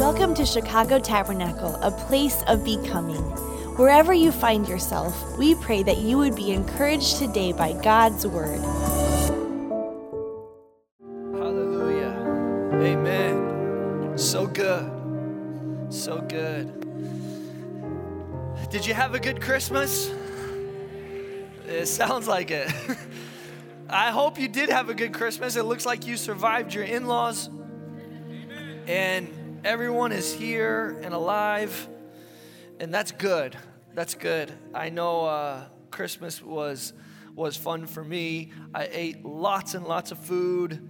Welcome to Chicago Tabernacle, a place of becoming. Wherever you find yourself, we pray that you would be encouraged today by God's word. Hallelujah. Amen. So good. So good. Did you have a good Christmas? It sounds like it. I hope you did have a good Christmas. It looks like you survived your in laws. And everyone is here and alive. And that's good. That's good. I know uh, Christmas was, was fun for me. I ate lots and lots of food,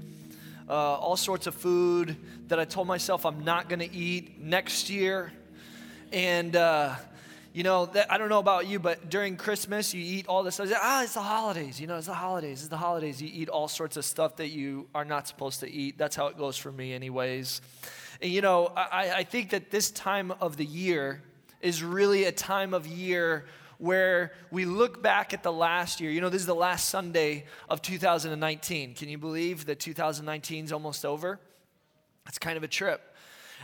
uh, all sorts of food that I told myself I'm not going to eat next year. And, uh, you know, that, I don't know about you, but during Christmas, you eat all this stuff. Ah, it's the holidays. You know, it's the holidays. It's the holidays. You eat all sorts of stuff that you are not supposed to eat. That's how it goes for me, anyways. And, you know, I, I think that this time of the year is really a time of year where we look back at the last year. You know, this is the last Sunday of 2019. Can you believe that 2019 is almost over? It's kind of a trip.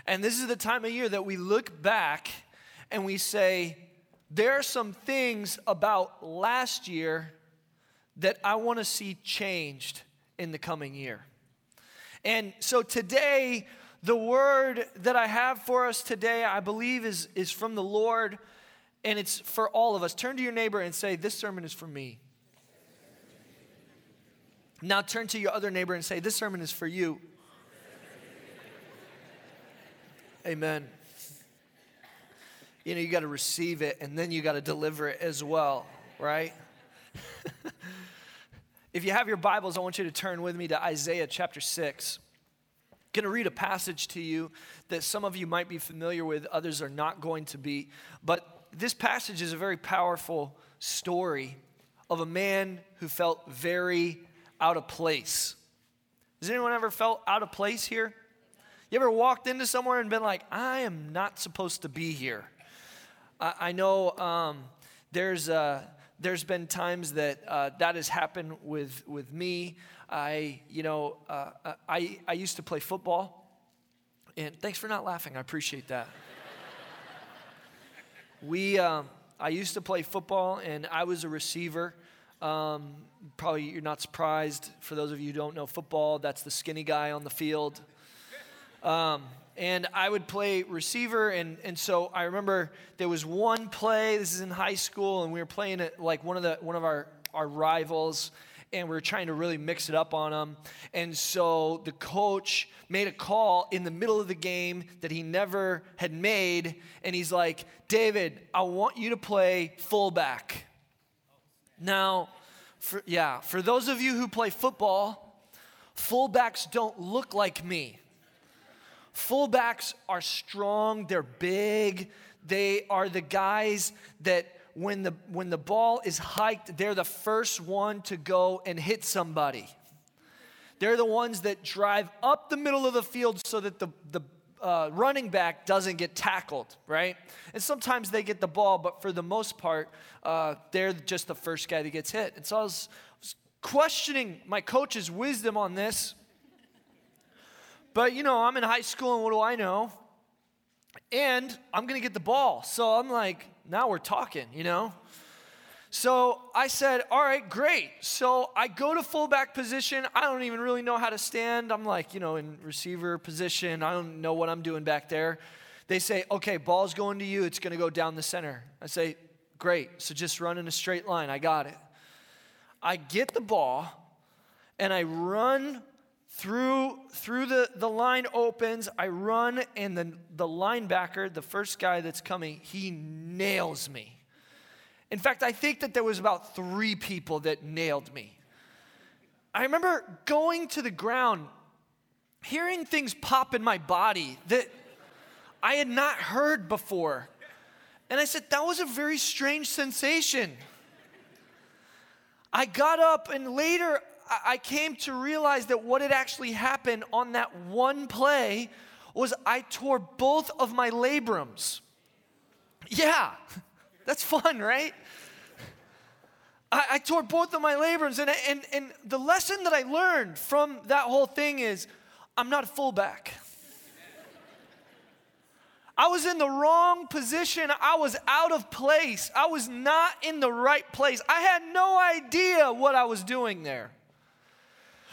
And this is the time of year that we look back and we say, there are some things about last year that I want to see changed in the coming year. And so today, the word that I have for us today, I believe, is, is from the Lord, and it's for all of us. Turn to your neighbor and say, This sermon is for me. Now turn to your other neighbor and say, This sermon is for you. Amen you know, you got to receive it and then you got to deliver it as well, right? if you have your Bibles, I want you to turn with me to Isaiah chapter 6. I'm going to read a passage to you that some of you might be familiar with, others are not going to be. But this passage is a very powerful story of a man who felt very out of place. Has anyone ever felt out of place here? You ever walked into somewhere and been like, I am not supposed to be here? I, I know um, there's, uh, there's been times that uh, that has happened with, with me. I, you know, uh, uh, I, I used to play football. And thanks for not laughing. I appreciate that. we, um, I used to play football, and I was a receiver. Um, probably you're not surprised. For those of you who don't know football, that's the skinny guy on the field. Um, and I would play receiver. And, and so I remember there was one play, this is in high school, and we were playing it like one of, the, one of our, our rivals, and we were trying to really mix it up on them. And so the coach made a call in the middle of the game that he never had made, and he's like, David, I want you to play fullback. Now, for, yeah, for those of you who play football, fullbacks don't look like me. Fullbacks are strong, they're big, they are the guys that when the, when the ball is hiked, they're the first one to go and hit somebody. They're the ones that drive up the middle of the field so that the, the uh, running back doesn't get tackled, right? And sometimes they get the ball, but for the most part, uh, they're just the first guy that gets hit. And so I was, was questioning my coach's wisdom on this. But you know, I'm in high school and what do I know? And I'm going to get the ball. So I'm like, now we're talking, you know? So I said, all right, great. So I go to fullback position. I don't even really know how to stand. I'm like, you know, in receiver position. I don't know what I'm doing back there. They say, okay, ball's going to you. It's going to go down the center. I say, great. So just run in a straight line. I got it. I get the ball and I run through through the the line opens i run and the the linebacker the first guy that's coming he nails me. In fact i think that there was about three people that nailed me. I remember going to the ground hearing things pop in my body that i had not heard before. And i said that was a very strange sensation. I got up and later I came to realize that what had actually happened on that one play was I tore both of my labrums. Yeah, that's fun, right? I, I tore both of my labrums, and, and, and the lesson that I learned from that whole thing is I'm not a fullback. I was in the wrong position. I was out of place. I was not in the right place. I had no idea what I was doing there.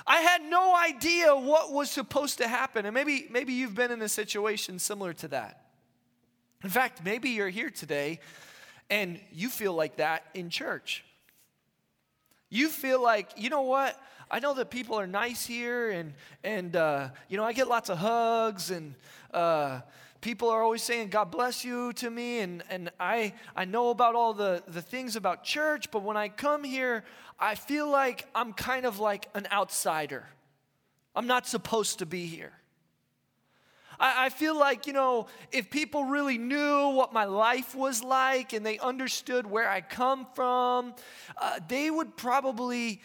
I had no idea what was supposed to happen. And maybe, maybe you've been in a situation similar to that. In fact, maybe you're here today and you feel like that in church. You feel like, you know what? I know that people are nice here, and and uh, you know I get lots of hugs, and uh, people are always saying God bless you to me, and and I I know about all the the things about church, but when I come here, I feel like I'm kind of like an outsider. I'm not supposed to be here. I, I feel like, you know, if people really knew what my life was like and they understood where I come from, uh, they would probably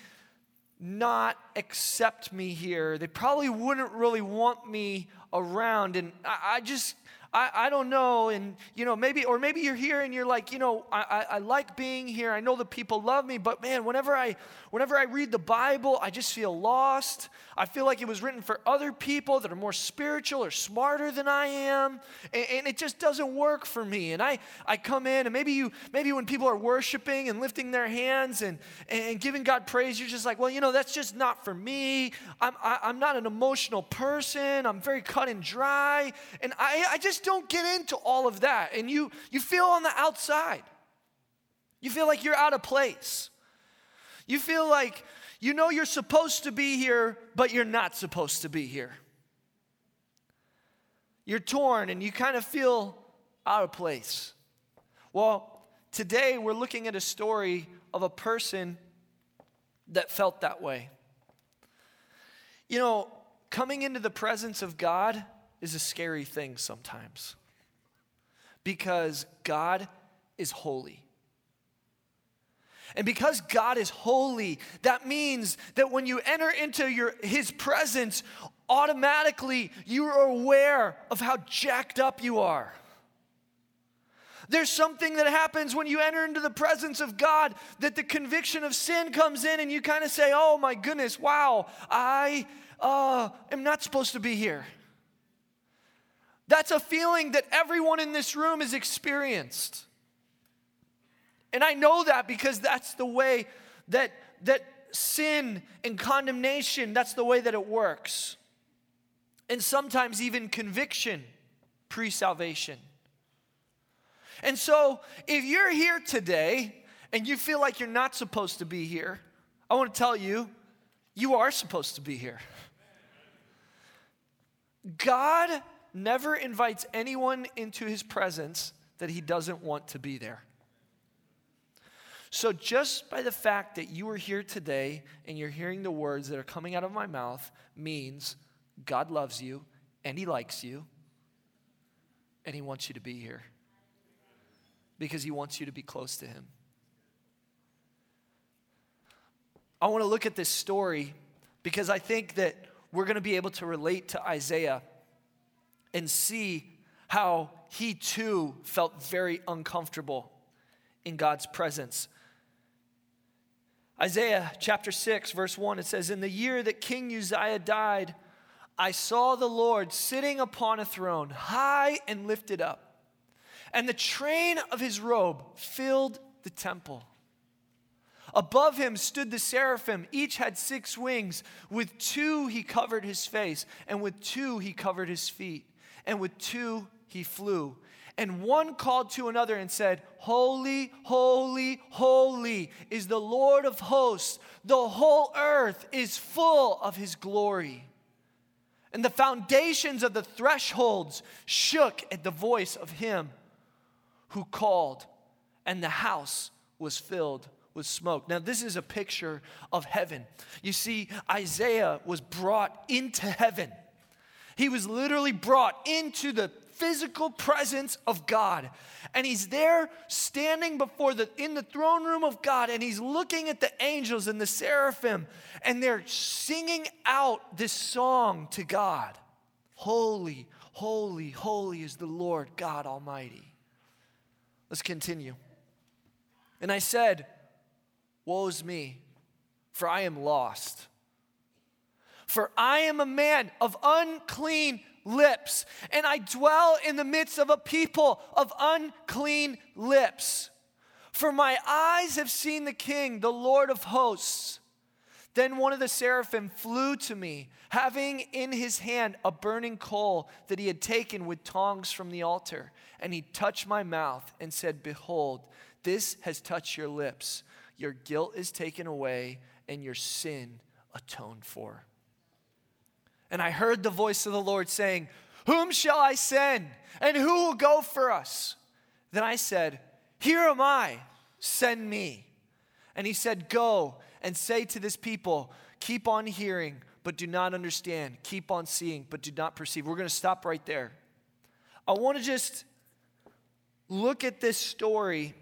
not accept me here. They probably wouldn't really want me around. And I, I just, I, I don't know. And, you know, maybe, or maybe you're here and you're like, you know, I, I, I like being here. I know the people love me, but man, whenever I, whenever I read the Bible, I just feel lost. I feel like it was written for other people that are more spiritual or smarter than I am. And, and it just doesn't work for me. And I, I come in and maybe you, maybe when people are worshiping and lifting their hands and, and giving God praise, you're just like, well, you know, that's just not for me. I'm, I, am i am not an emotional person. I'm very cut and dry. And I, I just don't get into all of that. And you, you feel on the outside. You feel like you're out of place. You feel like you know you're supposed to be here, but you're not supposed to be here. You're torn and you kind of feel out of place. Well, today we're looking at a story of a person that felt that way. You know, coming into the presence of God is a scary thing sometimes because God is holy. And because God is holy, that means that when you enter into your, his presence, automatically you are aware of how jacked up you are. There's something that happens when you enter into the presence of God that the conviction of sin comes in and you kind of say, Oh my goodness, wow, I uh, am not supposed to be here. That's a feeling that everyone in this room has experienced. And I know that because that's the way that, that sin and condemnation, that's the way that it works. And sometimes even conviction pre salvation. And so, if you're here today and you feel like you're not supposed to be here, I want to tell you, you are supposed to be here. God never invites anyone into his presence that he doesn't want to be there. So, just by the fact that you are here today and you're hearing the words that are coming out of my mouth means God loves you and he likes you and he wants you to be here because he wants you to be close to him. I want to look at this story because I think that we're going to be able to relate to Isaiah and see how he too felt very uncomfortable in God's presence. Isaiah chapter 6, verse 1, it says, In the year that King Uzziah died, I saw the Lord sitting upon a throne, high and lifted up, and the train of his robe filled the temple. Above him stood the seraphim. Each had six wings. With two he covered his face, and with two he covered his feet and with two he flew. And one called to another and said, Holy, holy, holy is the Lord of hosts. The whole earth is full of his glory. And the foundations of the thresholds shook at the voice of him who called, and the house was filled with smoke. Now, this is a picture of heaven. You see, Isaiah was brought into heaven he was literally brought into the physical presence of God. And he's there standing before the in the throne room of God and he's looking at the angels and the seraphim and they're singing out this song to God. Holy, holy, holy is the Lord God Almighty. Let's continue. And I said, Woe is me, for I am lost. For I am a man of unclean lips, and I dwell in the midst of a people of unclean lips. For my eyes have seen the King, the Lord of hosts. Then one of the seraphim flew to me, having in his hand a burning coal that he had taken with tongs from the altar. And he touched my mouth and said, Behold, this has touched your lips. Your guilt is taken away, and your sin atoned for. And I heard the voice of the Lord saying, Whom shall I send? And who will go for us? Then I said, Here am I, send me. And he said, Go and say to this people, Keep on hearing, but do not understand. Keep on seeing, but do not perceive. We're going to stop right there. I want to just look at this story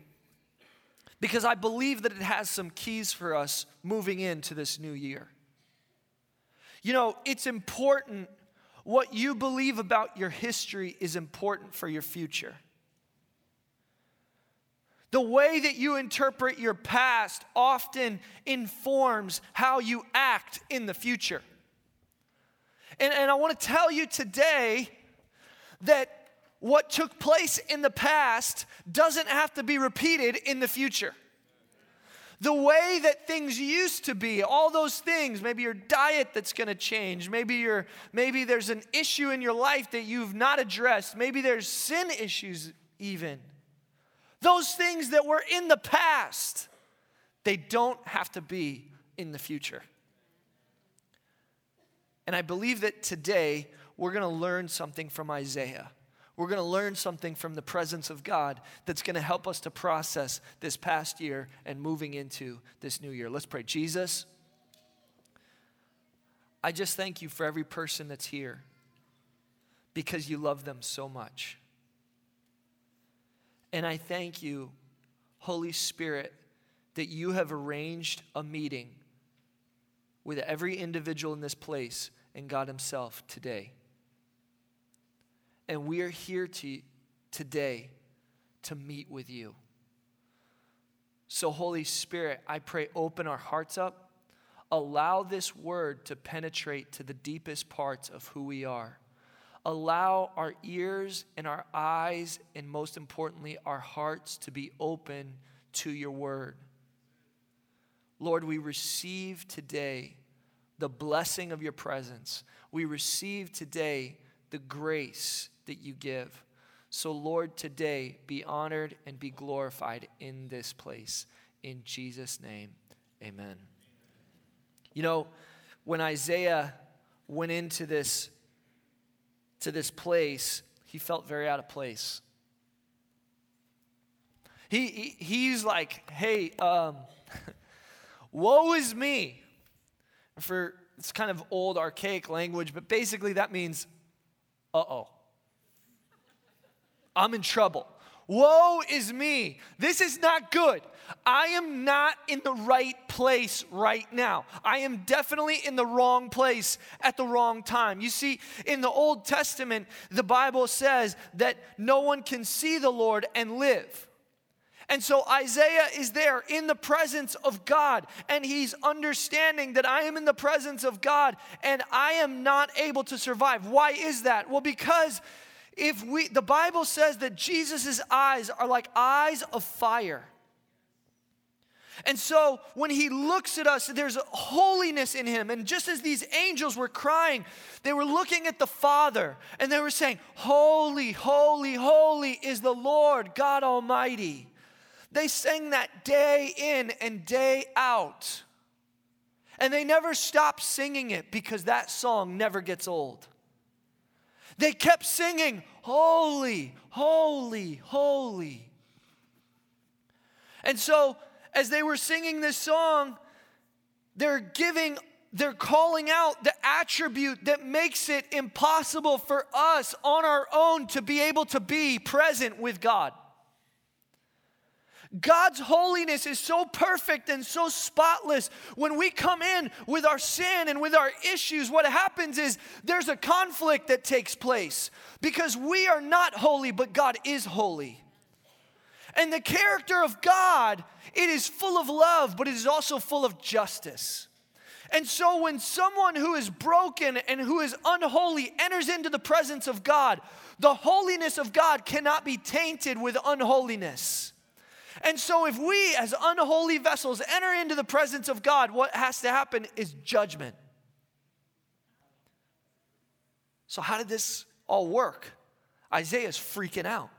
because I believe that it has some keys for us moving into this new year. You know, it's important. What you believe about your history is important for your future. The way that you interpret your past often informs how you act in the future. And, and I want to tell you today that what took place in the past doesn't have to be repeated in the future the way that things used to be all those things maybe your diet that's going to change maybe your maybe there's an issue in your life that you've not addressed maybe there's sin issues even. Those things that were in the past they don't have to be in the future. And i believe that today we're going to learn something from isaiah we're going to learn something from the presence of God that's going to help us to process this past year and moving into this new year. Let's pray. Jesus, I just thank you for every person that's here because you love them so much. And I thank you, Holy Spirit, that you have arranged a meeting with every individual in this place and God Himself today. And we are here to, today to meet with you. So, Holy Spirit, I pray, open our hearts up. Allow this word to penetrate to the deepest parts of who we are. Allow our ears and our eyes, and most importantly, our hearts to be open to your word. Lord, we receive today the blessing of your presence. We receive today the grace that you give. So, Lord, today be honored and be glorified in this place. In Jesus' name, amen. You know, when Isaiah went into this, to this place, he felt very out of place. He, he he's like, hey, um, woe is me. For it's kind of old, archaic language, but basically that means, uh oh. I'm in trouble. Woe is me. This is not good. I am not in the right place right now. I am definitely in the wrong place at the wrong time. You see, in the Old Testament, the Bible says that no one can see the Lord and live. And so Isaiah is there in the presence of God, and he's understanding that I am in the presence of God and I am not able to survive. Why is that? Well, because if we the bible says that jesus' eyes are like eyes of fire. And so when he looks at us there's holiness in him. And just as these angels were crying they were looking at the father and they were saying holy holy holy is the lord god almighty. They sang that day in and day out. And they never stopped singing it because that song never gets old they kept singing, Holy, holy, holy. And so, as they were singing this song, they're giving, they're calling out the attribute that makes it impossible for us on our own to be able to be present with God. God's holiness is so perfect and so spotless. When we come in with our sin and with our issues, what happens is there's a conflict that takes place because we are not holy, but God is holy. And the character of God, it is full of love, but it is also full of justice. And so when someone who is broken and who is unholy enters into the presence of God, the holiness of God cannot be tainted with unholiness. And so if we as unholy vessels enter into the presence of God, what has to happen is judgment. So how did this all work? Isaiah's freaking out.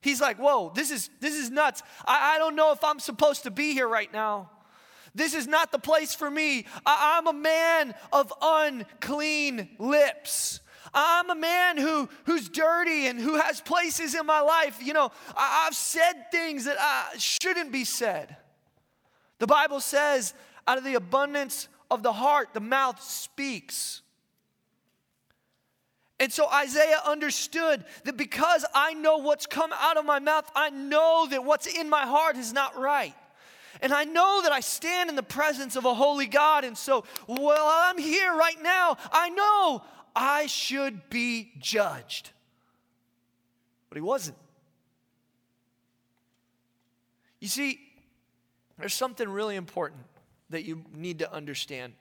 He's like, whoa, this is this is nuts. I, I don't know if I'm supposed to be here right now. This is not the place for me. I, I'm a man of unclean lips. I'm a man who, who's dirty and who has places in my life. You know, I, have said things that I shouldn't be said. The Bible says, out of the abundance of the heart, the mouth speaks. And so Isaiah understood that because I know what's come out of my mouth, I know that what's in my heart is not right. And I know that I stand in the presence of a holy God. And so while I'm here right now, I know I should be judged. But he wasn't. You see, there's something really important that you need to understand.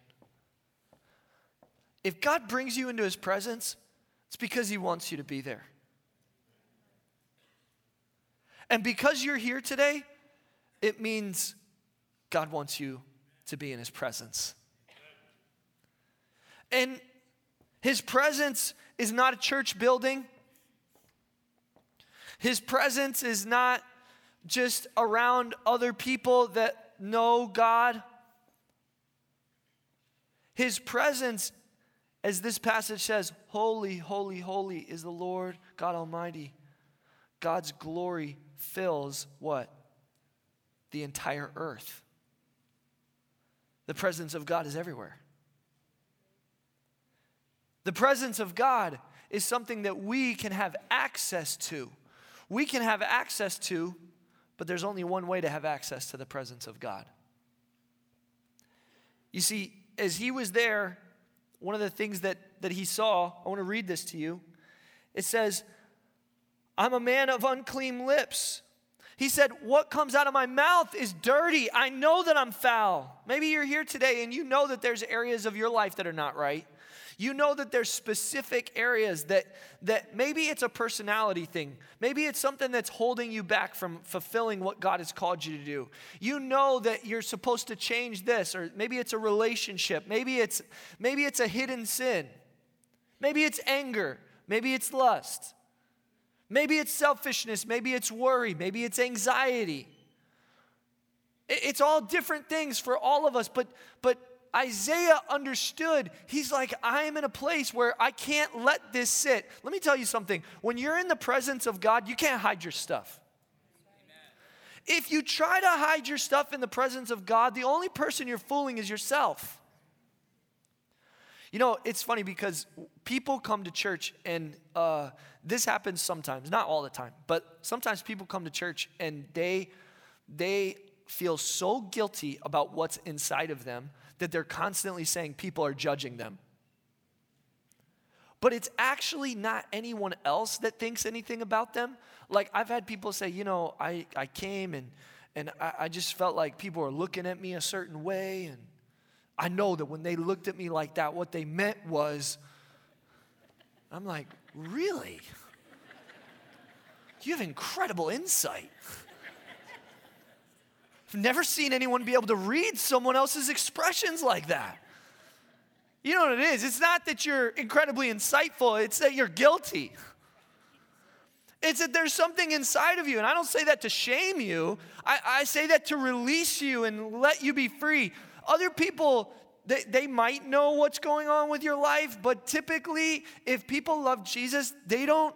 If God brings you into his presence, it's because he wants you to be there. And because you're here today, it means God wants you to be in His presence. And His presence is not a church building, His presence is not just around other people that know God. His presence, as this passage says, holy, holy, holy is the Lord God Almighty. God's glory fills what? The entire earth. The presence of God is everywhere. The presence of God is something that we can have access to. We can have access to, but there's only one way to have access to the presence of God. You see, as he was there, one of the things that, that he saw, I want to read this to you. It says, I'm a man of unclean lips he said, What comes out of my mouth is dirty. I know that I'm foul. Maybe you're here today and you know that there's areas of your life that are not right. You know that there's specific areas that, that maybe it's a personality thing. Maybe it's something that's holding you back from fulfilling what God has called you to do. You know that you're supposed to change this, or maybe it's a relationship. Maybe it's, maybe it's a hidden sin. Maybe it's anger. Maybe it's lust. Maybe it's selfishness, maybe it's worry, maybe it's anxiety. It's all different things for all of us, but but Isaiah understood. He's like, I am in a place where I can't let this sit. Let me tell you something. When you're in the presence of God, you can't hide your stuff. If you try to hide your stuff in the presence of God, the only person you're fooling is yourself. You know, it's funny because people come to church, and uh, this happens sometimes, not all the time, but sometimes people come to church and they they feel so guilty about what's inside of them that they're constantly saying people are judging them. But it's actually not anyone else that thinks anything about them. Like I've had people say, you know, I, I came and and I, I just felt like people were looking at me a certain way and I know that when they looked at me like that, what they meant was, I'm like, really? You have incredible insight. Never seen anyone be able to read someone else's expressions like that. You know what it is? It's not that you're incredibly insightful, it's that you're guilty. It's that there's something inside of you. And I don't say that to shame you, I, I say that to release you and let you be free. Other people, they, they might know what's going on with your life, but typically, if people love Jesus, they don't,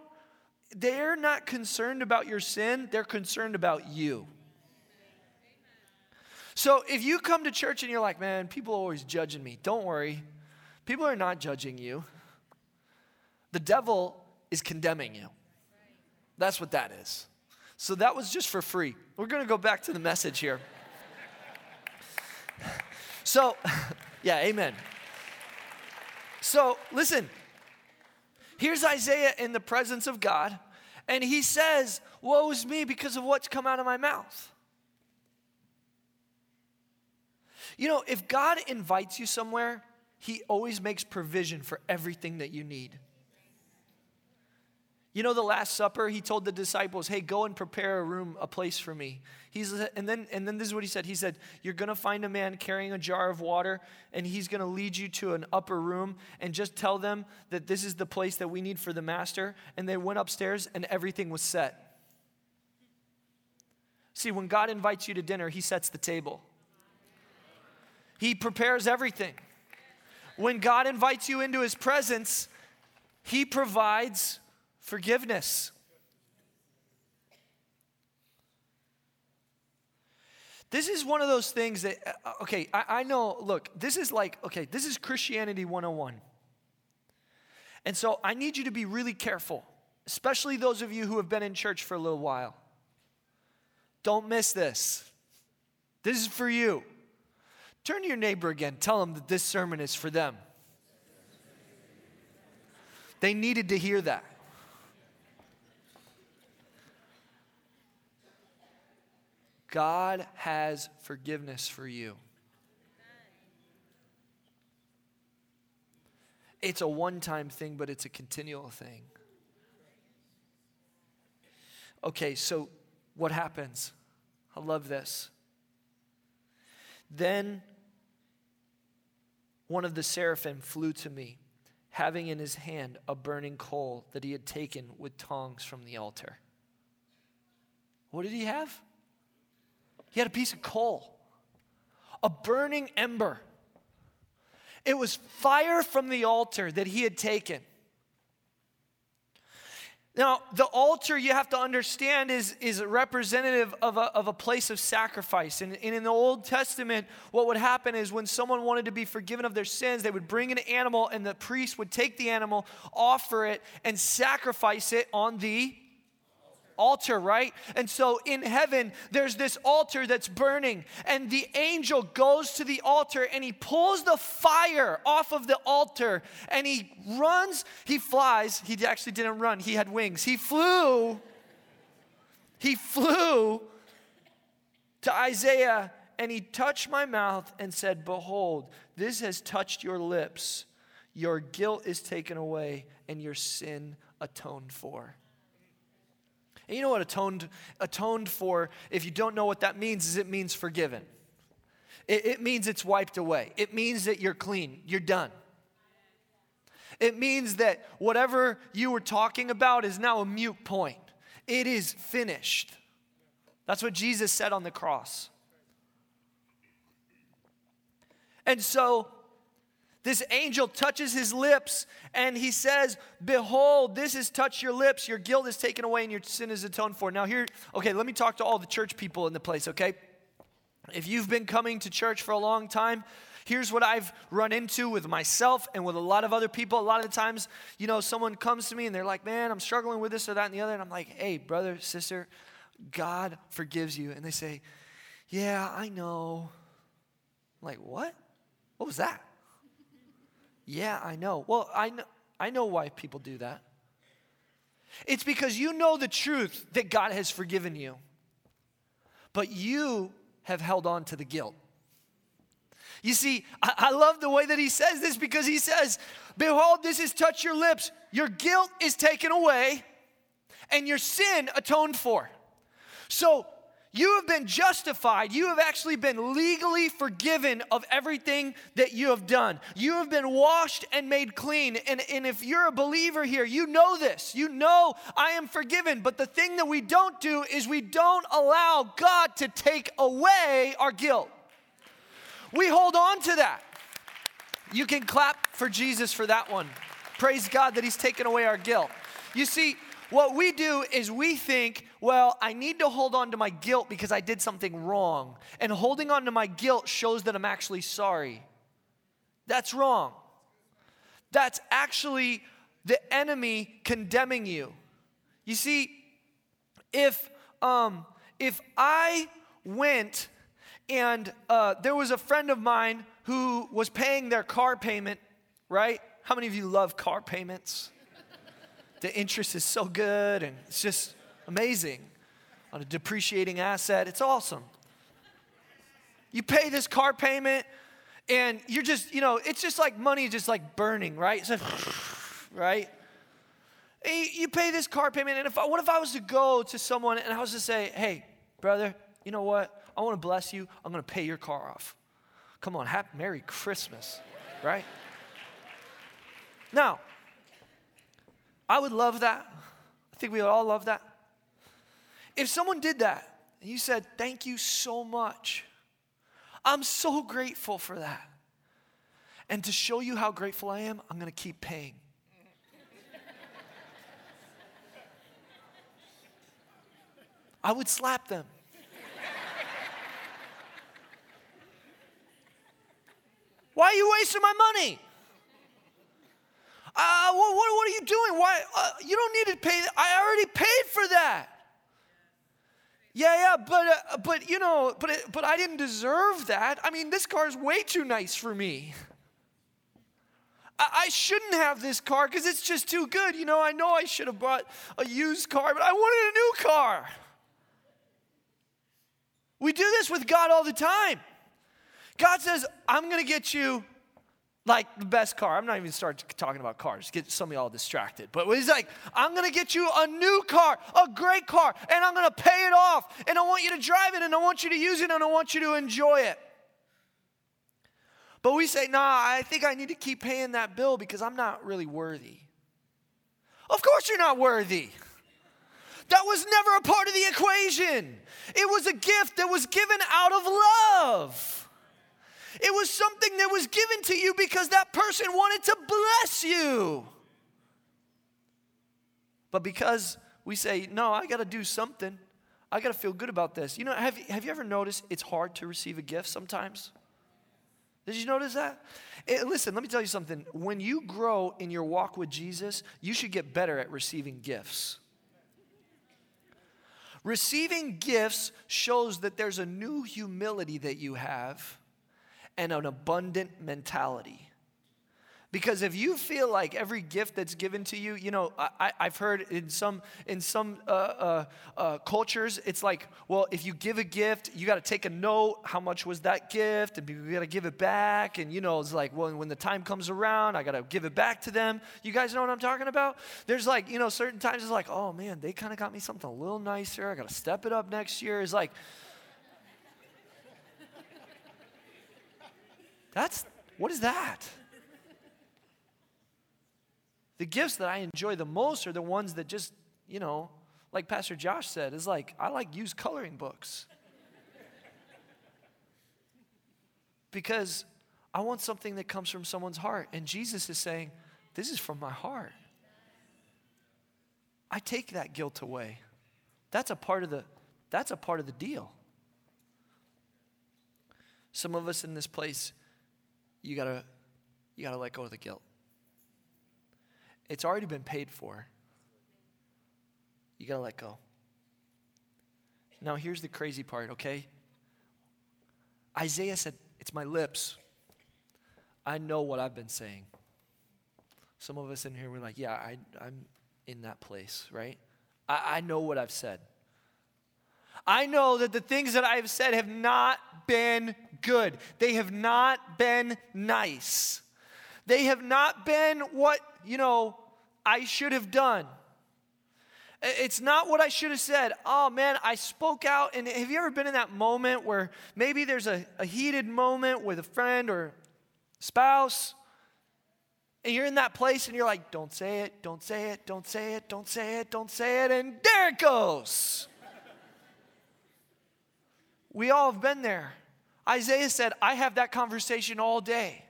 they're not concerned about your sin, they're concerned about you. So if you come to church and you're like, man, people are always judging me, don't worry. People are not judging you. The devil is condemning you. That's what that is. So that was just for free. We're going to go back to the message here. So, yeah, amen. So, listen. Here's Isaiah in the presence of God, and he says, Woe is me because of what's come out of my mouth. You know, if God invites you somewhere, He always makes provision for everything that you need. You know, the Last Supper, he told the disciples, hey, go and prepare a room, a place for me. He's, and, then, and then this is what he said. He said, You're going to find a man carrying a jar of water, and he's going to lead you to an upper room, and just tell them that this is the place that we need for the master. And they went upstairs, and everything was set. See, when God invites you to dinner, he sets the table, he prepares everything. When God invites you into his presence, he provides forgiveness. This is one of those things that, uh, okay, I, I, know, look, this is like, okay, this is Christianity 101. And so I need you to be really careful, especially those of you who have been in church for a little while. Don't miss this. This is for you. Turn to your neighbor again. Tell them that this sermon is for them. They needed to hear that. God has forgiveness for you. It's a one time thing, but it's a continual thing. Okay, so what happens? I love this. Then one of the seraphim flew to me, having in his hand a burning coal that he had taken with tongs from the altar. What did he have? He had a piece of coal, a burning ember. It was fire from the altar that he had taken. Now, the altar, you have to understand, is, is representative of a, of a place of sacrifice. And, and in the Old Testament, what would happen is when someone wanted to be forgiven of their sins, they would bring an animal, and the priest would take the animal, offer it, and sacrifice it on the altar, right? And so in heaven, there's this altar that's burning, and the angel goes to the altar and he pulls the fire off of the altar and he runs, he flies. He actually didn't run, he had wings. He flew, he flew to Isaiah and he touched my mouth and said, Behold, this has touched your lips. Your guilt is taken away and your sin atoned for. And you know what atoned, atoned for, if you don't know what that means, is it means forgiven. It, it means it's wiped away. It means that you're clean, you're done. It means that whatever you were talking about is now a mute point. It is finished. That's what Jesus said on the cross. And so this angel touches his lips and he says, Behold, this has touched your lips. Your guilt is taken away and your sin is atoned for. Now, here, okay, let me talk to all the church people in the place, okay? If you've been coming to church for a long time, here's what I've run into with myself and with a lot of other people. A lot of the times, you know, someone comes to me and they're like, Man, I'm struggling with this or that and the other. And I'm like, Hey, brother, sister, God forgives you. And they say, Yeah, I know. I'm like, what? What was that? Yeah, I know. Well, I know, I know why people do that. It's because you know the truth that God has forgiven you, but you have held on to the guilt. You see, I, I, love the way that he says this because he says, Behold, this has touched your lips. Your guilt is taken away, and your sin atoned for. So you have been justified. You have actually been legally forgiven of everything that you have done. You have been washed and made clean. And, and if you're a believer here, you know this. You know I am forgiven. But the thing that we don't do is we don't allow God to take away our guilt. We hold on to that. You can clap for Jesus for that one. Praise God that He's taken away our guilt. You see, what we do is we think, well, I need to hold on to my guilt because I did something wrong. And holding on to my guilt shows that I'm actually sorry. That's wrong. That's actually the enemy condemning you. You see, if um, if I went and uh, there was a friend of mine who was paying their car payment, right? How many of you love car payments? The interest is so good and it's just amazing on a depreciating asset. It's awesome. You pay this car payment, and you're just, you know, it's just like money just like burning, right? Like, right? You pay this car payment, and if I, what if I was to go to someone and I was to say, hey, brother, you know what? I want to bless you. I'm going to pay your car off. Come on, happy Merry Christmas, right? Now, I would love that. I think we would all love that. If someone did that and you said, Thank you so much, I'm so grateful for that. And to show you how grateful I am, I'm going to keep paying. I would slap them. Why are you wasting my money? Uh, what, what, what, are you doing? Why? Uh, you don't need to pay. I already paid for that. Yeah, yeah, but uh, but you know, but it, but I didn't deserve that. I mean, this car is way too nice for me. I, I shouldn't have this car because it's just too good. You know, I know I should have bought a used car, but I wanted a new car. We do this with God all the time. God says, I'm going to get you like the best car. I'm not even start talking about cars. Get some of y'all distracted. But he's like, I'm to get you a new car, a great car, and I'm to pay it off. And I want you to drive it, and I want you to use it, and I want you to enjoy it. But we say, nah, I think I need to keep paying that bill because I'm not really worthy. Of course, you're not worthy. That was never a part of the equation. It was a gift that was given out of love. It was something that was given to you because that person wanted to bless you. But because we say, no, I got to do something, I got to feel good about this. You know, have, have you ever noticed it's hard to receive a gift sometimes? Did you notice that? It, listen, let me tell you something. When you grow in your walk with Jesus, you should get better at receiving gifts. Receiving gifts shows that there's a new humility that you have and an abundant mentality. Because if you feel like every gift that's given to you, you know, I, have heard in some in some uh, uh, uh, cultures, it's like, well, if you give a gift, you got to take a note. How much was that gift? And you got to give it back. And you know, it's like, well, when the time comes around, I got to give it back to them. You guys know what I'm talking about? There's like, you know, certain times it's like, oh man, they kind of got me something a little nicer. I got to step it up next year. It's like, that's what is that? The gifts that I enjoy the most are the ones that just, you know, like Pastor Josh said, is like, I like used coloring books. because I want something that comes from someone's heart. And Jesus is saying, This is from my heart. I take that guilt away. That's a part of the that's a part of the deal. Some of us in this place, you gotta you gotta let go of the guilt. It's already been paid for. You got to let go. Now, here's the crazy part, okay? Isaiah said, It's my lips. I know what I've been saying. Some of us in here, we're like, Yeah, I, am in that place, right? I, I know what I've said. I know that the things that I've said have not been good, they have not been nice. They have not been what, you know, I should have done. It's not what I should have said. Oh man, I spoke out. And have you ever been in that moment where maybe there's a, a heated moment with a friend or spouse? And you're in that place and you're like, don't say it, don't say it, don't say it, don't say it, don't say it. And there it goes. We all have been there. Isaiah said, I have that conversation all day.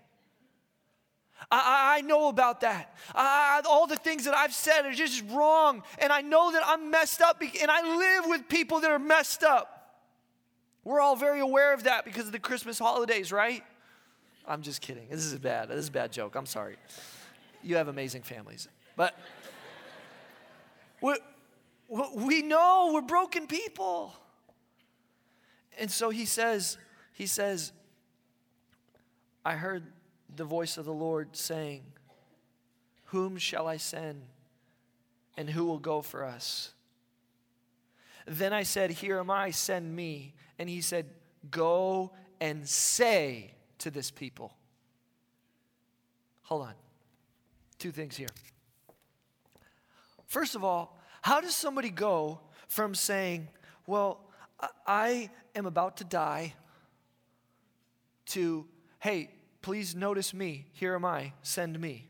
I, I know about that. I, all the things that I've said are just wrong. And I know that I'm messed up. And I live with people that are messed up. We're all very aware of that because of the Christmas holidays, right? I'm just kidding. This is bad. This is a bad joke. I'm sorry. You have amazing families. But we, we know we're broken people. And so he says, he says, I heard the voice of the Lord saying, Whom shall I send? And who will go for us? Then I said, Here am I, send me. And he said, Go and say to this people. Hold on. Two things here. First of all, how does somebody go from saying, Well, I am about to die, to, Hey, please notice me. Here am I. Send me.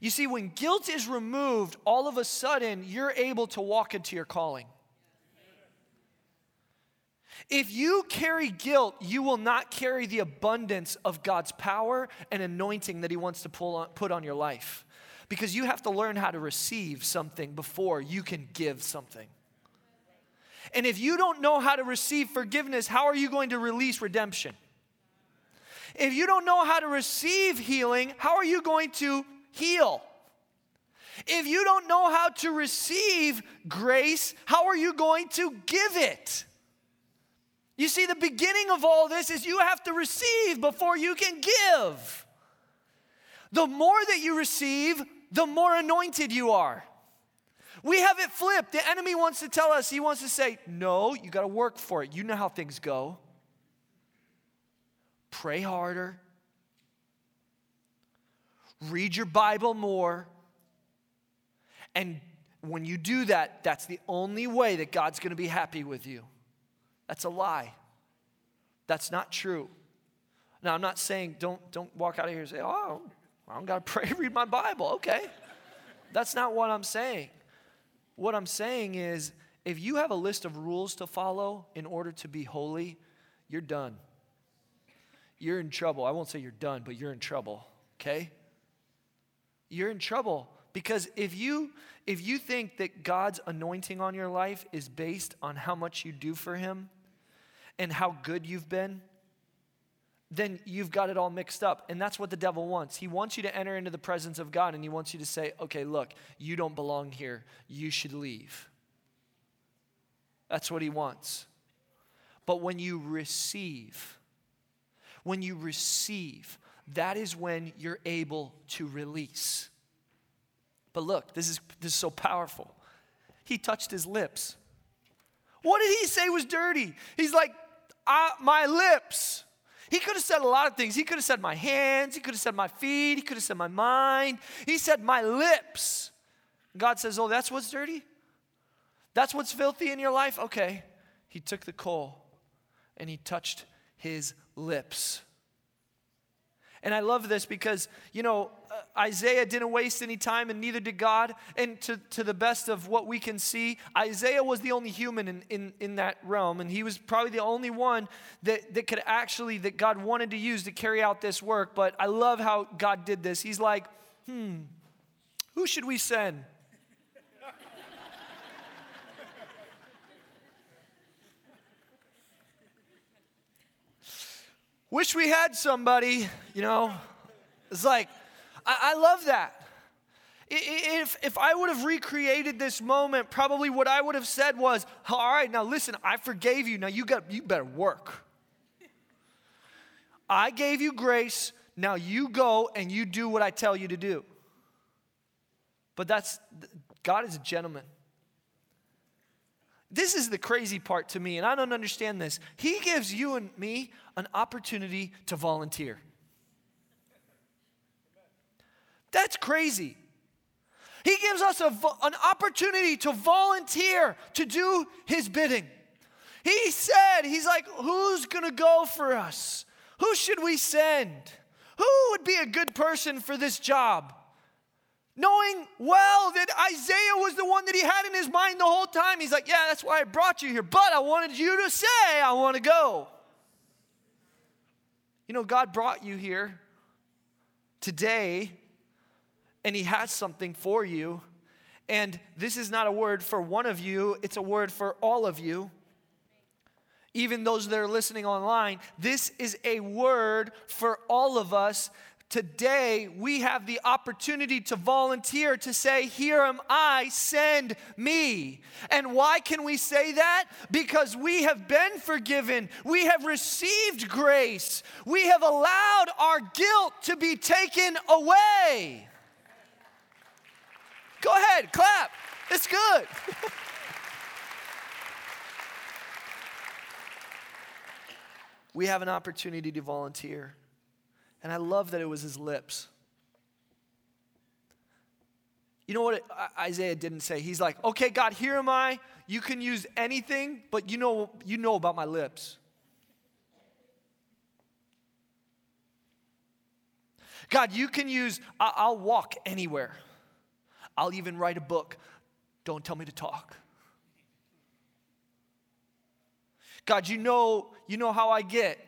You see, when guilt is removed, all of a sudden you're able to walk into your calling. If you carry guilt, you will not carry the abundance of God's power and anointing that He wants to pull on, put on your life. Because you have to learn how to receive something before you can give something. And if you don't know how to receive forgiveness, how are you going to release redemption? If you don't know how to receive healing, how are you going to heal? If you don't know how to receive grace, how are you going to give it? You see, the beginning of all this is you have to receive before you can give. The more that you receive, the more anointed you are. We have it flipped. The enemy wants to tell us, he wants to say, No, you got to work for it. You know how things go. Pray harder, read your Bible more. And when you do that, that's the only way that God's going to be happy with you. That's a lie. That's not true. Now, I'm not saying don't, don't walk out of here and say, oh, I don't got to pray, read my Bible. Okay. That's not what I'm saying. What I'm saying is if you have a list of rules to follow in order to be holy, you're done. You're in trouble. I won't say you're done, but you're in trouble, okay? You're in trouble because if you if you think that God's anointing on your life is based on how much you do for him, and how good you've been, then you've got it all mixed up. And that's what the devil wants. He wants you to enter into the presence of God and he wants you to say, okay, look, you don't belong here. You should leave. That's what he wants. But when you receive, when you receive, that is when you're able to release. But look, this is, this is so powerful. He touched his lips. What did he say was dirty? He's like, my lips. He could have said a lot of things. He could have said my hands. He could have said my feet. He could have said my mind. He said my lips. God says, Oh, that's what's dirty? That's what's filthy in your life? Okay. He took the coal and he touched his lips. And I love this because, you know, uh, Isaiah didn't waste any time and neither did God. And to, to the best of what we can see, Isaiah was the only human in, in, in that realm. And he was probably the only one that, that could actually, that God wanted to use to carry out this work. But I love how God did this. He's like, hmm, who should we send? Wish we had somebody, you know. It's like, I, I love that. If, if I would have recreated this moment, probably what I would have said was, All right, now listen, I forgave you. Now you, got, you better work. I gave you grace. Now you go and you do what I tell you to do. But that's, God is a gentleman. This is the crazy part to me, and I don't understand this. He gives you and me an opportunity to volunteer. That's crazy. He gives us a, an opportunity to volunteer to do his bidding. He said, He's like, who's gonna go for us? Who should we send? Who would be a good person for this job? Knowing well that Isaiah was the one that he had in his mind the whole time. He's like, Yeah, that's why I brought you here, but I wanted you to say, I wanna go. You know, God brought you here today and He has something for you. And this is not a word for one of you, it's a word for all of you. Even those that are listening online, this is a word for all of us. Today, we have the opportunity to volunteer to say, Here am I, send me. And why can we say that? Because we have been forgiven, we have received grace, we have allowed our guilt to be taken away. Go ahead, clap. It's good. we have an opportunity to volunteer. And I love that it was his lips. You know what Isaiah didn't say? He's like, okay, God, here am I. You can use anything, but you know, you know about my lips. God, you can use, I'll walk anywhere. I'll even write a book. Don't tell me to talk. God, you know, you know how I get.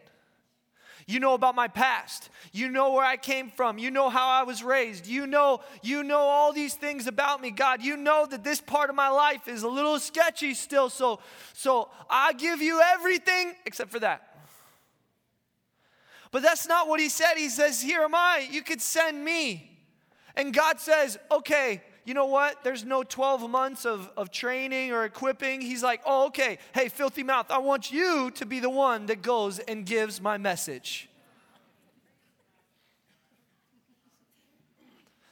You know about my past. You know where I came from. You know how I was raised. You know, you know all these things about me. God, you know that this part of my life is a little sketchy still. So, so I give you everything except for that. But that's not what he said. He says, Here am I. You could send me. And God says, Okay, you know what? There's no 12 months of, of training or equipping. He's like, oh, okay. Hey, filthy mouth, I want you to be the one that goes and gives my message.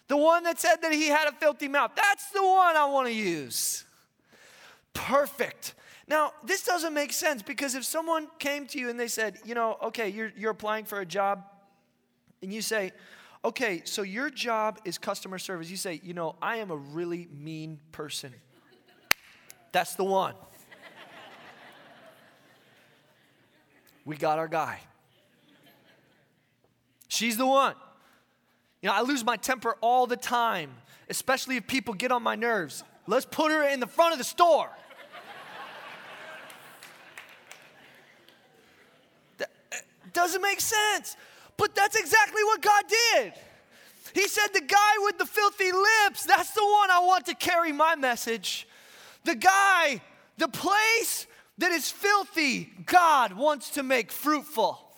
The one that said that he had a filthy mouth. That's the one I want to use. Perfect. Now, this doesn't make sense because if someone came to you and they said, you know, okay, you're, you're applying for a job, and you say, okay, so your job is customer service. You say, you know, I am a really mean person. That's the one. We got our guy. She's the one. You know, I lose my temper all the time, especially if people get on my nerves. Let's put her in the front of the store. that eh, doesn't make sense. But that's exactly what God did. He said, The guy with the filthy lips, that's the one I want to carry my message. The guy, the place that is filthy, God wants to make fruitful.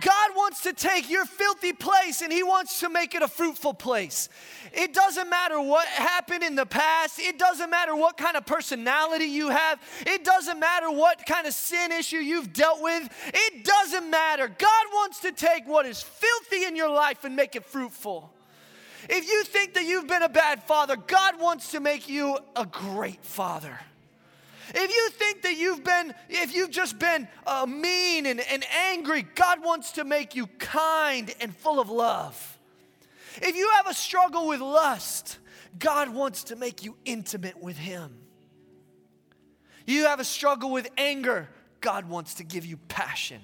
God wants to take your filthy place and He wants to make it a fruitful place. It doesn't matter what happened in the past, it doesn't matter what kind of personality you have, it doesn't matter what kind of sin issue you've dealt with, it doesn't matter. God wants to take what is filthy in your life and make it fruitful. If you think that you've been a bad father, God wants to make you a great father. If you think that you've been, if you've just been uh, mean and, and angry, God wants to make you kind and full of love. If you have a struggle with lust, God wants to make you intimate with Him. You have a struggle with anger, God wants to give you passion.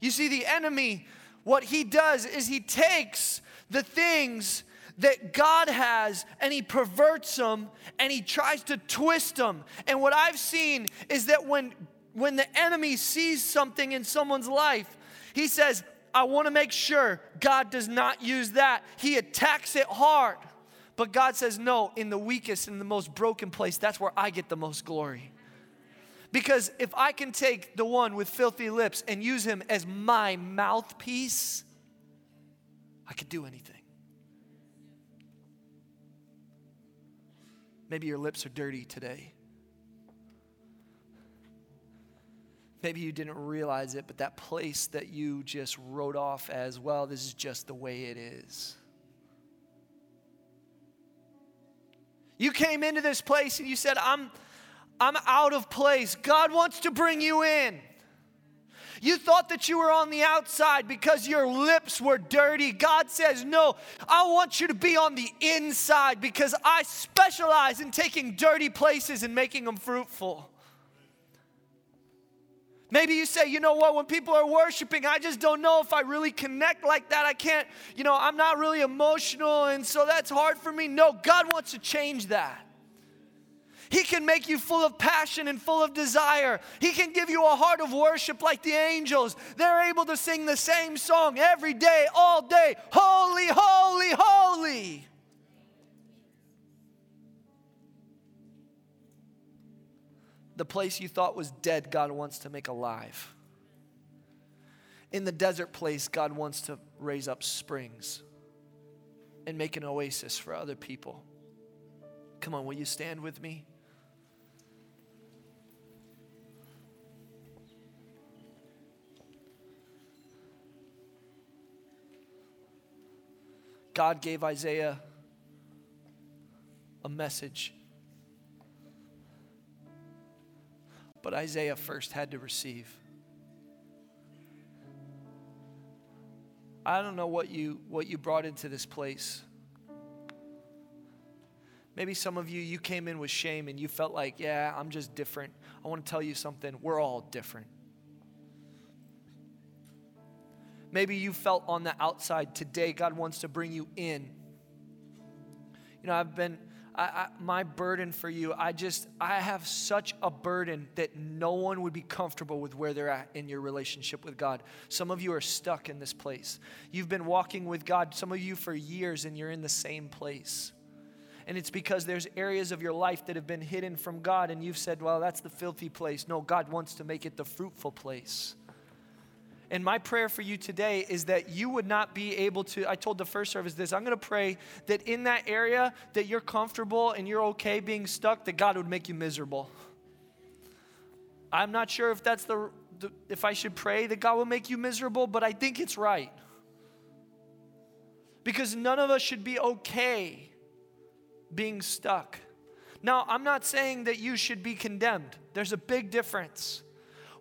You see, the enemy, what he does is he takes the things that God has and he perverts them and he tries to twist them. And what I've seen is that when when the enemy sees something in someone's life, he says, I want to make sure God does not use that. He attacks it hard. But God says, No, in the weakest and the most broken place, that's where I get the most glory. Because if I can take the one with filthy lips and use him as my mouthpiece, I could do anything. Maybe your lips are dirty today. Maybe you didn't realize it, but that place that you just wrote off as, well, this is just the way it is. You came into this place and you said, I'm, I'm out of place. God wants to bring you in. You thought that you were on the outside because your lips were dirty. God says, No, I want you to be on the inside because I specialize in taking dirty places and making them fruitful. Maybe you say, you know what, when people are worshiping, I just don't know if I really connect like that. I can't, you know, I'm not really emotional, and so that's hard for me. No, God wants to change that. He can make you full of passion and full of desire. He can give you a heart of worship like the angels. They're able to sing the same song every day, all day Holy, holy, holy. The place you thought was dead, God wants to make alive. In the desert place, God wants to raise up springs and make an oasis for other people. Come on, will you stand with me? God gave Isaiah a message. But Isaiah first had to receive. I don't know what you what you brought into this place. Maybe some of you you came in with shame and you felt like, yeah, I'm just different. I want to tell you something. We're all different. Maybe you felt on the outside. Today God wants to bring you in. You know, I've been I, I, my burden for you, I just, I have such a burden that no one would be comfortable with where they're at in your relationship with God. Some of you are stuck in this place. You've been walking with God, some of you for years, and you're in the same place. And it's because there's areas of your life that have been hidden from God, and you've said, well, that's the filthy place. No, God wants to make it the fruitful place. And my prayer for you today is that you would not be able to. I told the first service this. I'm going to pray that in that area that you're comfortable and you're okay being stuck, that God would make you miserable. I'm not sure if that's the, the if I should pray that God will make you miserable, but I think it's right. Because none of us should be okay being stuck. Now, I'm not saying that you should be condemned. There's a big difference.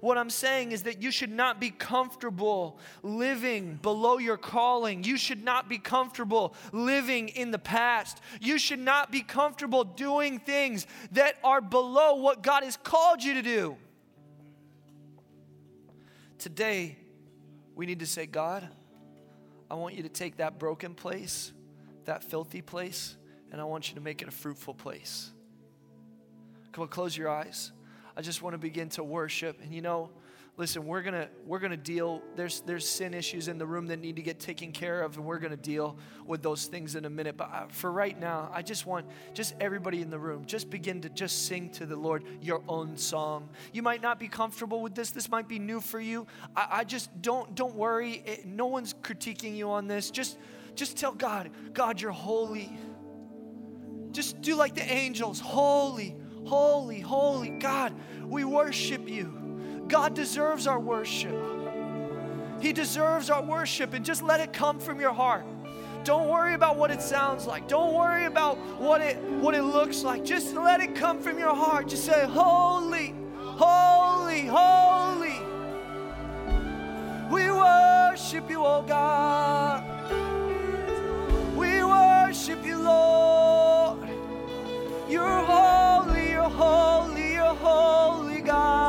What I'm saying is that you should not be comfortable living below your calling. You should not be comfortable living in the past. You should not be comfortable doing things that are below what God has called you to do. Today, we need to say, God, I want you to take that broken place, that filthy place, and I want you to make it a fruitful place. Come on, close your eyes. I just want to begin to worship. And you know, listen, we're gonna we're gonna deal. There's there's sin issues in the room that need to get taken care of, and we're gonna deal with those things in a minute. But uh, for right now, I just want just everybody in the room just begin to just sing to the Lord your own song. You might not be comfortable with this. This might be new for you. I, I just don't don't worry. It, no one's critiquing you on this. Just just tell God, God, you're holy. Just do like the angels, holy Holy, holy God, we worship you. God deserves our worship. He deserves our worship, and just let it come from your heart. Don't worry about what it sounds like. Don't worry about what it what it looks like. Just let it come from your heart. Just say, "Holy, holy, holy." We worship you, oh God. We worship you, Lord. You're holy holy, you're holy, God.